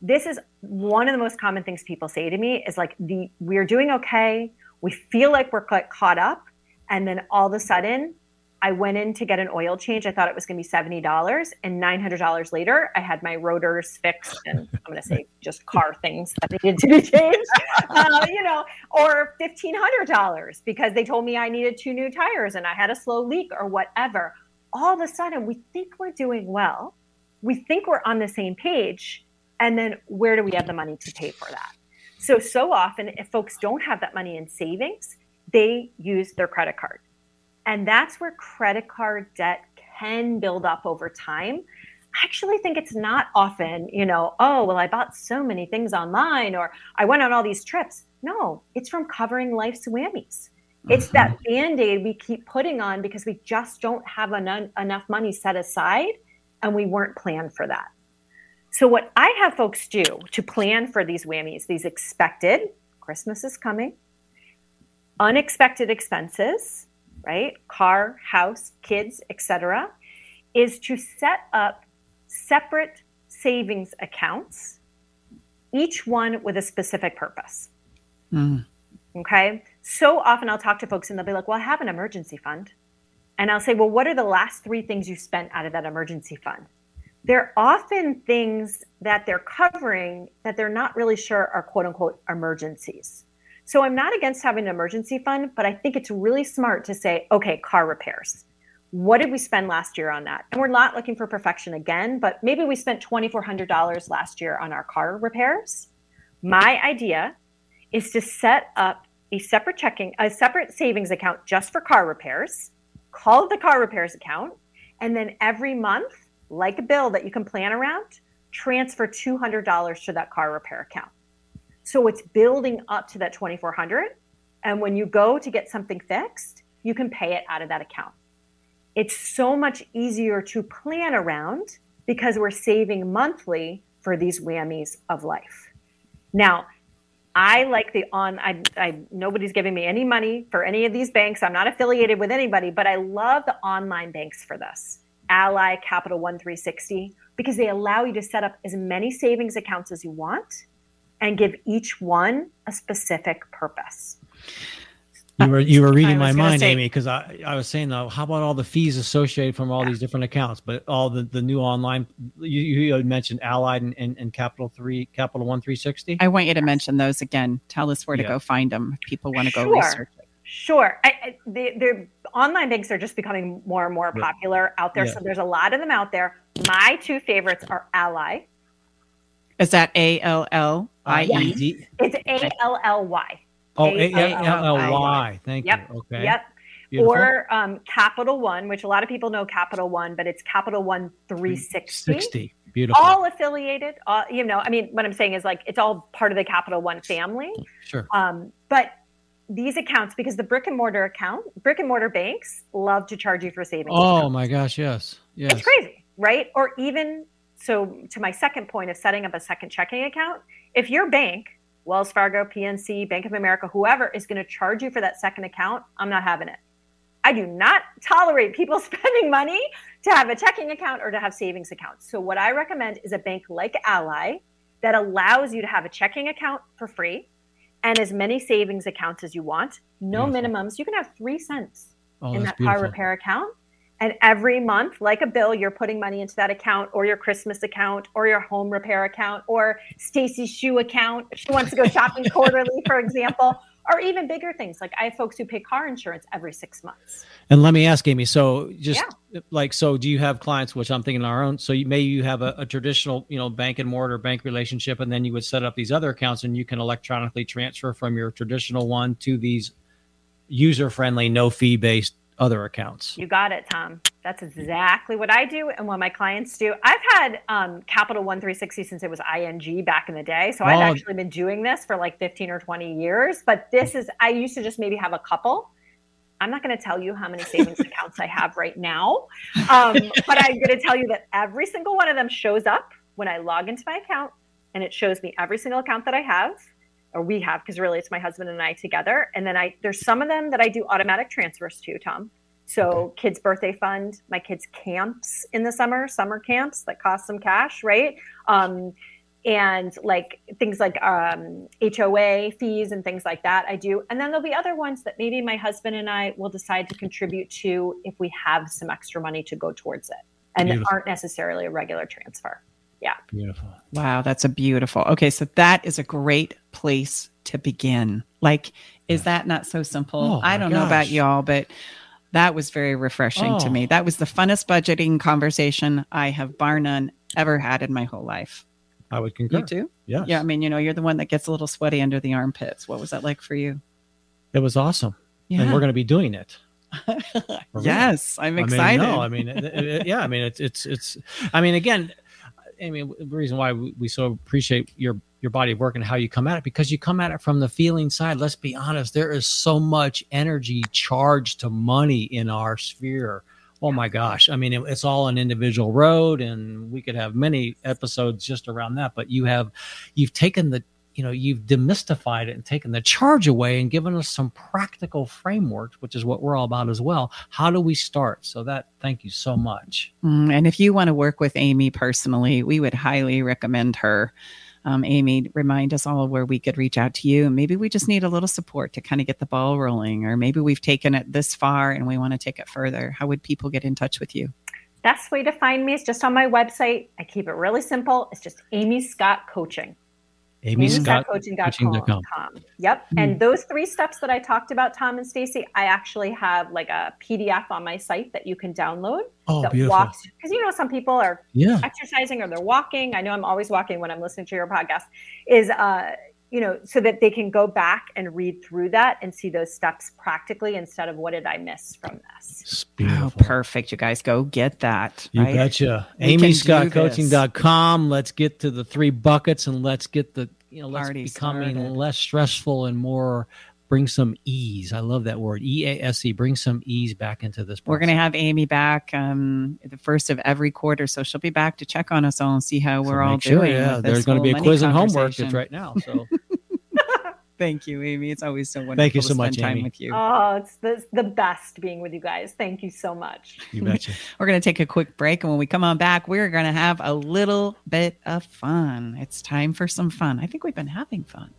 this is one of the most common things people say to me is like the we're doing okay we feel like we're caught up and then all of a sudden i went in to get an oil change. I thought it was going to be $70 and $900 later i had my rotors fixed and i'm going to say *laughs* just car things that needed to be changed. Uh, you know or $1500 because they told me i needed two new tires and i had a slow leak or whatever. All of a sudden we think we're doing well. We think we're on the same page and then where do we have the money to pay for that? So, so often, if folks don't have that money in savings, they use their credit card. And that's where credit card debt can build up over time. I actually think it's not often, you know, oh, well, I bought so many things online or I went on all these trips. No, it's from covering life's whammies. It's mm-hmm. that band aid we keep putting on because we just don't have en- enough money set aside and we weren't planned for that. So, what I have folks do to plan for these whammies, these expected, Christmas is coming, unexpected expenses, right? Car, house, kids, etc., is to set up separate savings accounts, each one with a specific purpose. Mm. Okay. So often I'll talk to folks and they'll be like, well, I have an emergency fund. And I'll say, well, what are the last three things you spent out of that emergency fund? they're often things that they're covering that they're not really sure are quote unquote emergencies. So I'm not against having an emergency fund, but I think it's really smart to say, okay, car repairs. What did we spend last year on that? And we're not looking for perfection again, but maybe we spent $2,400 last year on our car repairs. My idea is to set up a separate checking, a separate savings account just for car repairs, call it the car repairs account, and then every month like a bill that you can plan around, transfer $200 to that car repair account. So it's building up to that 2400 and when you go to get something fixed, you can pay it out of that account. It's so much easier to plan around because we're saving monthly for these whammies of life. Now, I like the on. I, I nobody's giving me any money for any of these banks. I'm not affiliated with anybody, but I love the online banks for this. Ally, Capital One 360, because they allow you to set up as many savings accounts as you want and give each one a specific purpose. You were you were reading my mind, say, Amy, because I, I was saying though, how about all the fees associated from all yeah. these different accounts? But all the, the new online you, you had mentioned Allied and, and, and, Capital Three, Capital One Three Sixty. I want you to mention those again. Tell us where to go find them. If people want to go research it. Sure. I, I, the, the online banks are just becoming more and more popular out there. Yeah. So there's a lot of them out there. My two favorites are Ally. Is that A L L I E D? It's A L L Y. Oh, A L L Y. Thank yep. you. Okay. Yep. Beautiful. Or um, Capital One, which a lot of people know Capital One, but it's Capital One 360. 60. Beautiful. All affiliated. All, you know, I mean, what I'm saying is like it's all part of the Capital One family. Sure. Um, but these accounts, because the brick and mortar account, brick and mortar banks love to charge you for savings. Oh accounts. my gosh, yes. Yes. It's crazy, right? Or even so to my second point of setting up a second checking account, if your bank Wells Fargo, PNC, Bank of America, whoever is going to charge you for that second account, I'm not having it. I do not tolerate people *laughs* spending money to have a checking account or to have savings accounts. So, what I recommend is a bank like Ally that allows you to have a checking account for free and as many savings accounts as you want. No beautiful. minimums. You can have three cents oh, in that beautiful. car repair account and every month, like a bill, you're putting money into that account or your Christmas account or your home repair account or Stacy's shoe account. If she wants to go *laughs* shopping quarterly, for example, or even bigger things. Like I have folks who pay car insurance every six months. And let me ask Amy, so just yeah. like, so do you have clients, which I'm thinking our own, so you, maybe you have a, a, traditional, you know, bank and mortar bank relationship, and then you would set up these other accounts and you can electronically transfer from your traditional one to these user friendly, no fee based other accounts. You got it, Tom. That's exactly what I do and what my clients do. I've had um, Capital One 360 since it was ING back in the day. So I've actually been doing this for like 15 or 20 years. But this is, I used to just maybe have a couple. I'm not going to tell you how many savings *laughs* accounts I have right now. Um, but I'm going to tell you that every single one of them shows up when I log into my account and it shows me every single account that I have or we have because really it's my husband and I together. And then I there's some of them that I do automatic transfers to, Tom. So okay. kids' birthday fund, my kids' camps in the summer, summer camps that cost some cash, right? Um, and like things like um, HOA fees and things like that, I do. And then there'll be other ones that maybe my husband and I will decide to contribute to if we have some extra money to go towards it, and aren't necessarily a regular transfer. Yeah. Beautiful. Wow, that's a beautiful. Okay, so that is a great place to begin. Like, is yeah. that not so simple? Oh, I don't know about y'all, but that was very refreshing oh. to me. That was the funnest budgeting conversation I have, bar none, ever had in my whole life. I would concur. You too? Yeah. Yeah. I mean, you know, you're the one that gets a little sweaty under the armpits. What was that like for you? It was awesome. Yeah. And we're going to be doing it. *laughs* yes, I'm excited. I mean, no, I mean, it, it, yeah, I mean, it's, it's, it's, I mean, again, I mean, the reason why we, we so appreciate your your body of work and how you come at it because you come at it from the feeling side. Let's be honest, there is so much energy charged to money in our sphere. Oh my gosh. I mean, it, it's all an individual road and we could have many episodes just around that, but you have, you've taken the, you know, you've demystified it and taken the charge away and given us some practical frameworks, which is what we're all about as well. How do we start? So that, thank you so much. Mm, and if you want to work with Amy personally, we would highly recommend her um, Amy, remind us all where we could reach out to you. Maybe we just need a little support to kind of get the ball rolling, or maybe we've taken it this far and we want to take it further. How would people get in touch with you? Best way to find me is just on my website. I keep it really simple. It's just Amy Scott Coaching. Amy Scott coaching.com. Yep. Mm. And those three steps that I talked about, Tom and Stacy, I actually have like a PDF on my site that you can download. Oh, that beautiful. walks because you know some people are yeah. exercising or they're walking. I know I'm always walking when I'm listening to your podcast. Is uh you know, so that they can go back and read through that and see those steps practically instead of what did I miss from this. Oh, perfect. You guys go get that. You right? betcha. AmyScottCoaching.com. Let's get to the three buckets and let's get the, you know, let's Party becoming started. less stressful and more bring some ease. I love that word, E A S E. Bring some ease back into this. Process. We're going to have Amy back um, the first of every quarter, so she'll be back to check on us all and see how so we're all sure, doing. Yeah, there's going to be a quiz and homework. It's right now. So. *laughs* Thank you, Amy. It's always so wonderful Thank you so to much, spend Amy. time with you. Oh, it's the, the best being with you guys. Thank you so much. You betcha. *laughs* we're going to take a quick break. And when we come on back, we're going to have a little bit of fun. It's time for some fun. I think we've been having fun.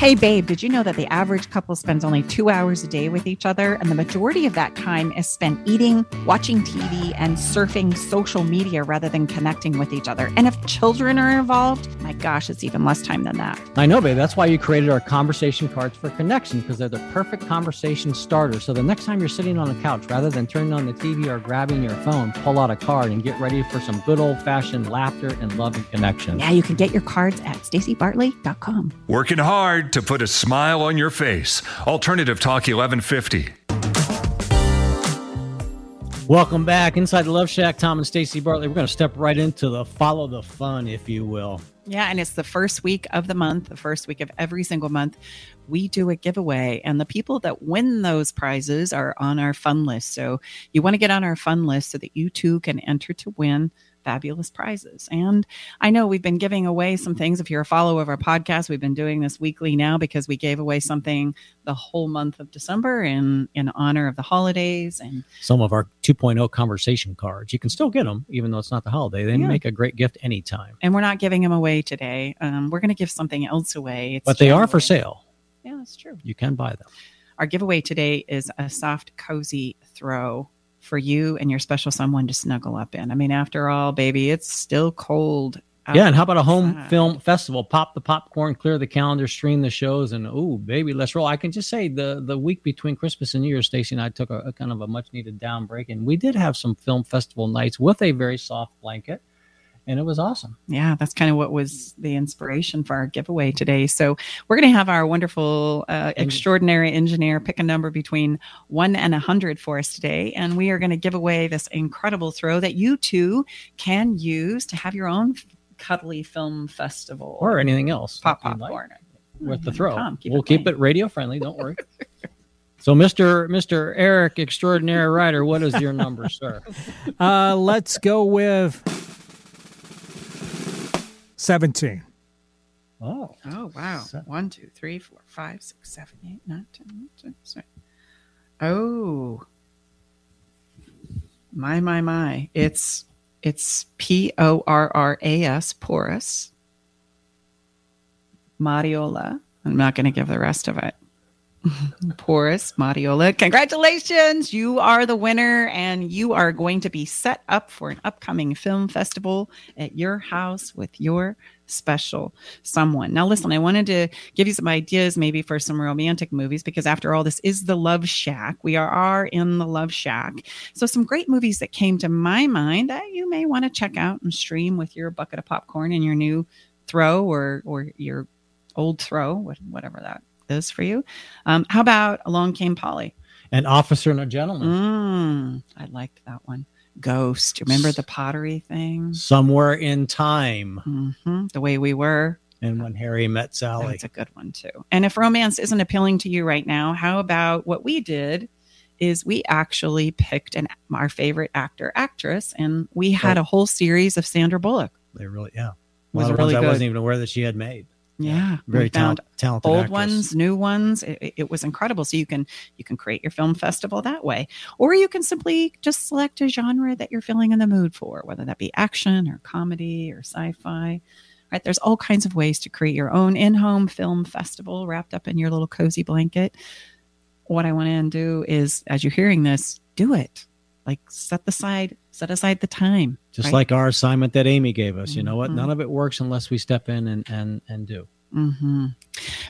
Hey, babe, did you know that the average couple spends only two hours a day with each other? And the majority of that time is spent eating, watching TV, and surfing social media rather than connecting with each other. And if children are involved, my gosh, it's even less time than that. I know, babe. That's why you created our conversation cards for connection because they're the perfect conversation starter. So the next time you're sitting on the couch, rather than turning on the TV or grabbing your phone, pull out a card and get ready for some good old fashioned laughter and love and connection. Yeah, you can get your cards at stacybartley.com. Working hard to put a smile on your face. Alternative Talk 1150. Welcome back inside the Love Shack. Tom and Stacy Bartley. We're going to step right into the follow the fun, if you will. Yeah, and it's the first week of the month, the first week of every single month. We do a giveaway, and the people that win those prizes are on our fun list. So you want to get on our fun list so that you too can enter to win fabulous prizes. And I know we've been giving away some things. If you're a follower of our podcast, we've been doing this weekly now because we gave away something the whole month of December in in honor of the holidays and some of our 2.0 conversation cards. You can still get them even though it's not the holiday. They yeah. make a great gift anytime. And we're not giving them away today. Um, we're going to give something else away. It's but they January. are for sale. Yeah, that's true. You can buy them. Our giveaway today is a soft, cozy throw for you and your special someone to snuggle up in. I mean, after all, baby, it's still cold. Yeah, and how about a home film festival? Pop the popcorn, clear the calendar, stream the shows, and oh, baby, let's roll. I can just say the the week between Christmas and New Year's, Stacy and I took a, a kind of a much needed down break, and we did have some film festival nights with a very soft blanket and it was awesome. Yeah, that's kind of what was the inspiration for our giveaway today. So we're going to have our wonderful, uh, extraordinary engineer pick a number between one and a hundred for us today, and we are going to give away this incredible throw that you too can use to have your own cuddly film festival or anything else. Pop popcorn like with the throw. Tom, keep we'll it keep it radio friendly. Don't worry. *laughs* So, Mister Mister Eric, extraordinary writer, what is your number, sir? *laughs* Uh, let's go with 17. Oh. Oh, wow. Seven. One, two, three, four, five, six, seven, eight, nine, ten, ten, ten. Oh. My, my, my. It's it's P O R R A S, Porras. Mariola. I'm not going to give the rest of it. *laughs* Porras Mariola. Congratulations. You are the winner, and you are going to be set up for an upcoming film festival at your house with your special someone. Now, listen, I wanted to give you some ideas maybe for some romantic movies because, after all, this is the Love Shack. We are, are in the Love Shack. So, some great movies that came to my mind that you may want to check out and stream with your bucket of popcorn and your new throw or, or your old throw, whatever that is for you. Um, how about Along Came Polly? An Officer and a Gentleman. Mm, I liked that one. Ghost. Remember the pottery thing? Somewhere in Time. Mm-hmm. The way we were. And when Harry met Sally. That's a good one too. And if romance isn't appealing to you right now, how about what we did? Is we actually picked an our favorite actor actress, and we had oh. a whole series of Sandra Bullock. They really, yeah, was really I wasn't even aware that she had made. Yeah, very talent, talented. Old actress. ones, new ones. It, it, was incredible. So you can you can create your film festival that way, or you can simply just select a genre that you're feeling in the mood for, whether that be action or comedy or sci-fi. Right? There's all kinds of ways to create your own in-home film festival wrapped up in your little cozy blanket. What I want to do is, as you're hearing this, do it. Like set aside set aside the time. Just right? like our assignment that Amy gave us. Mm-hmm. You know what? Mm-hmm. None of it works unless we step in and and and do. Mm-hmm.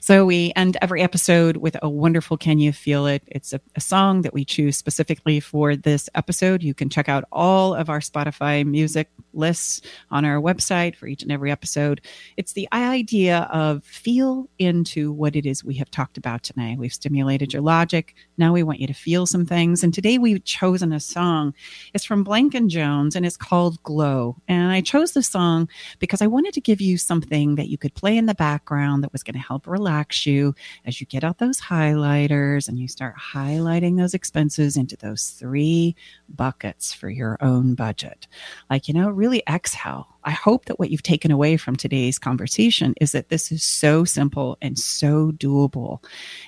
So we end every episode with a wonderful Can You Feel It? It's a, a, song that we choose specifically for this episode. You can check out all of our Spotify music lists on our website for each and every episode. It's the idea of feel into what it is we have talked about tonight. We've stimulated your logic. Now we want you to feel some things. And today we've chosen a song. It's from Blank and Jones and it's called Glow. And I chose the song because I wanted to give you something that you could play in the background that was going to help relax you as you get out those highlighters and you start highlighting those expenses into those three buckets for your own budget. Like, you know, really exhale. I hope that what you've taken away from today's conversation is that this is so simple and so doable.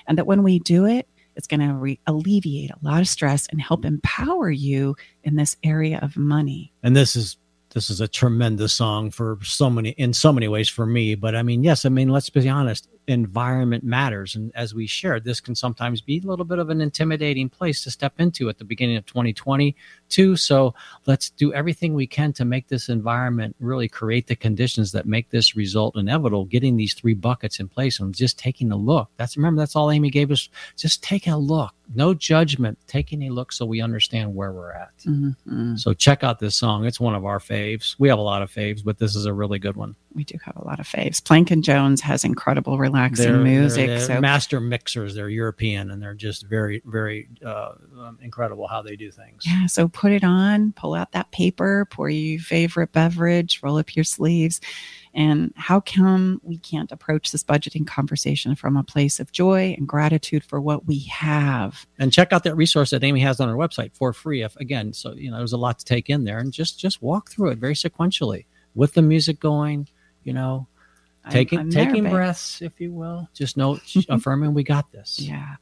And that when we do it, it's going to re- alleviate a lot of stress and help empower you in this area of money. And this is this is a tremendous song for so many in so many ways for me but i mean yes i mean let's be honest environment matters. And as we shared, this can sometimes be a little bit of an intimidating place to step into at the beginning of 2022. So let's do everything we can to make this environment really create the conditions that make this result inevitable, getting these three buckets in place and just taking a look. That's remember, that's all Amy gave us. Just take a look. No judgment, taking a look so we understand where we're at. Mm-hmm. So check out this song. It's one of our faves. We have a lot of faves, but this is a really good one. We do have a lot of faves. Blank and Jones has incredible relaxing They're, music. they're- they're so master mixers. They're European and they're just very, very uh, um, incredible how they do things. Yeah, so put it on, pull out that paper, pour your favorite beverage, roll up your sleeves. And how come we can't approach this budgeting conversation from a place of joy and gratitude for what we have? And check out that resource that Amy has on her website for free. If again, so you know, there's a lot to take in there, and just just walk through it very sequentially with the music going. You know, I'm- taking I'm there, taking babe. breaths, if you will. Just know, *laughs* affirming we got this. Yeah.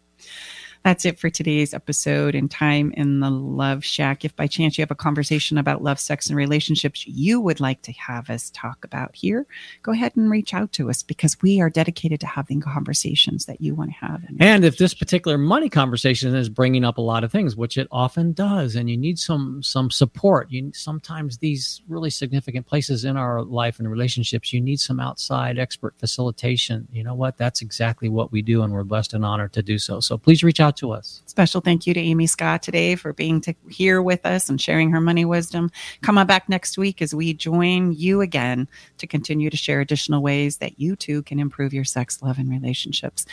That's it for today's episode and time in the Love Shack. If by chance you have a conversation about love, sex, and relationships you would like to have us talk about here, go ahead and reach out to us because we are dedicated to having conversations that you want to have. And if this particular money conversation is bringing up a lot of things, which it often does, and you need some some support, you sometimes these really significant places in our life and relationships, you need some outside expert facilitation. You know what? That's exactly what we do, and we're blessed and honored to do so. So please reach out to us. Special thank you to Amy Scott today for being to, here with us and sharing her money wisdom. Come on back next week as we join you again to continue to share additional ways that you too can improve your sex, love, and relationships.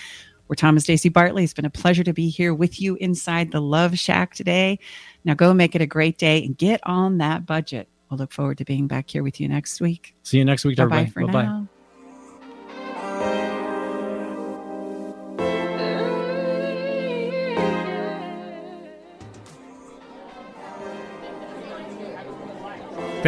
We're Tom and Stacy Bartley. It's been a pleasure to be here with you inside the Love Shack today. Now go make it a great day and get on that budget. We'll look forward to being back here with you next week. See you next week, Bye everybody. bye for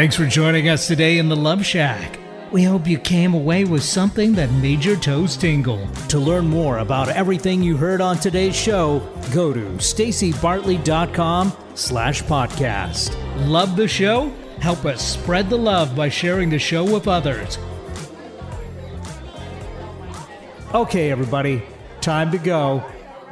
Thanks for joining us today in the Love Shack. We hope you came away with something that made your toes tingle. To learn more about everything you heard on today's show, go to stacybartley.com slash podcast. Love the show? Help us spread the love by sharing the show with others. Okay, everybody, time to go.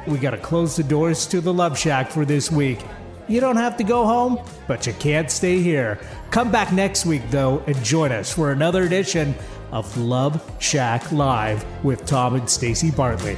We got to close the doors to the Love Shack for this week. You don't have to go home, but you can't stay here. Come back next week, though, and join us for another edition of Love Shack Live with Tom and Stacy Bartley.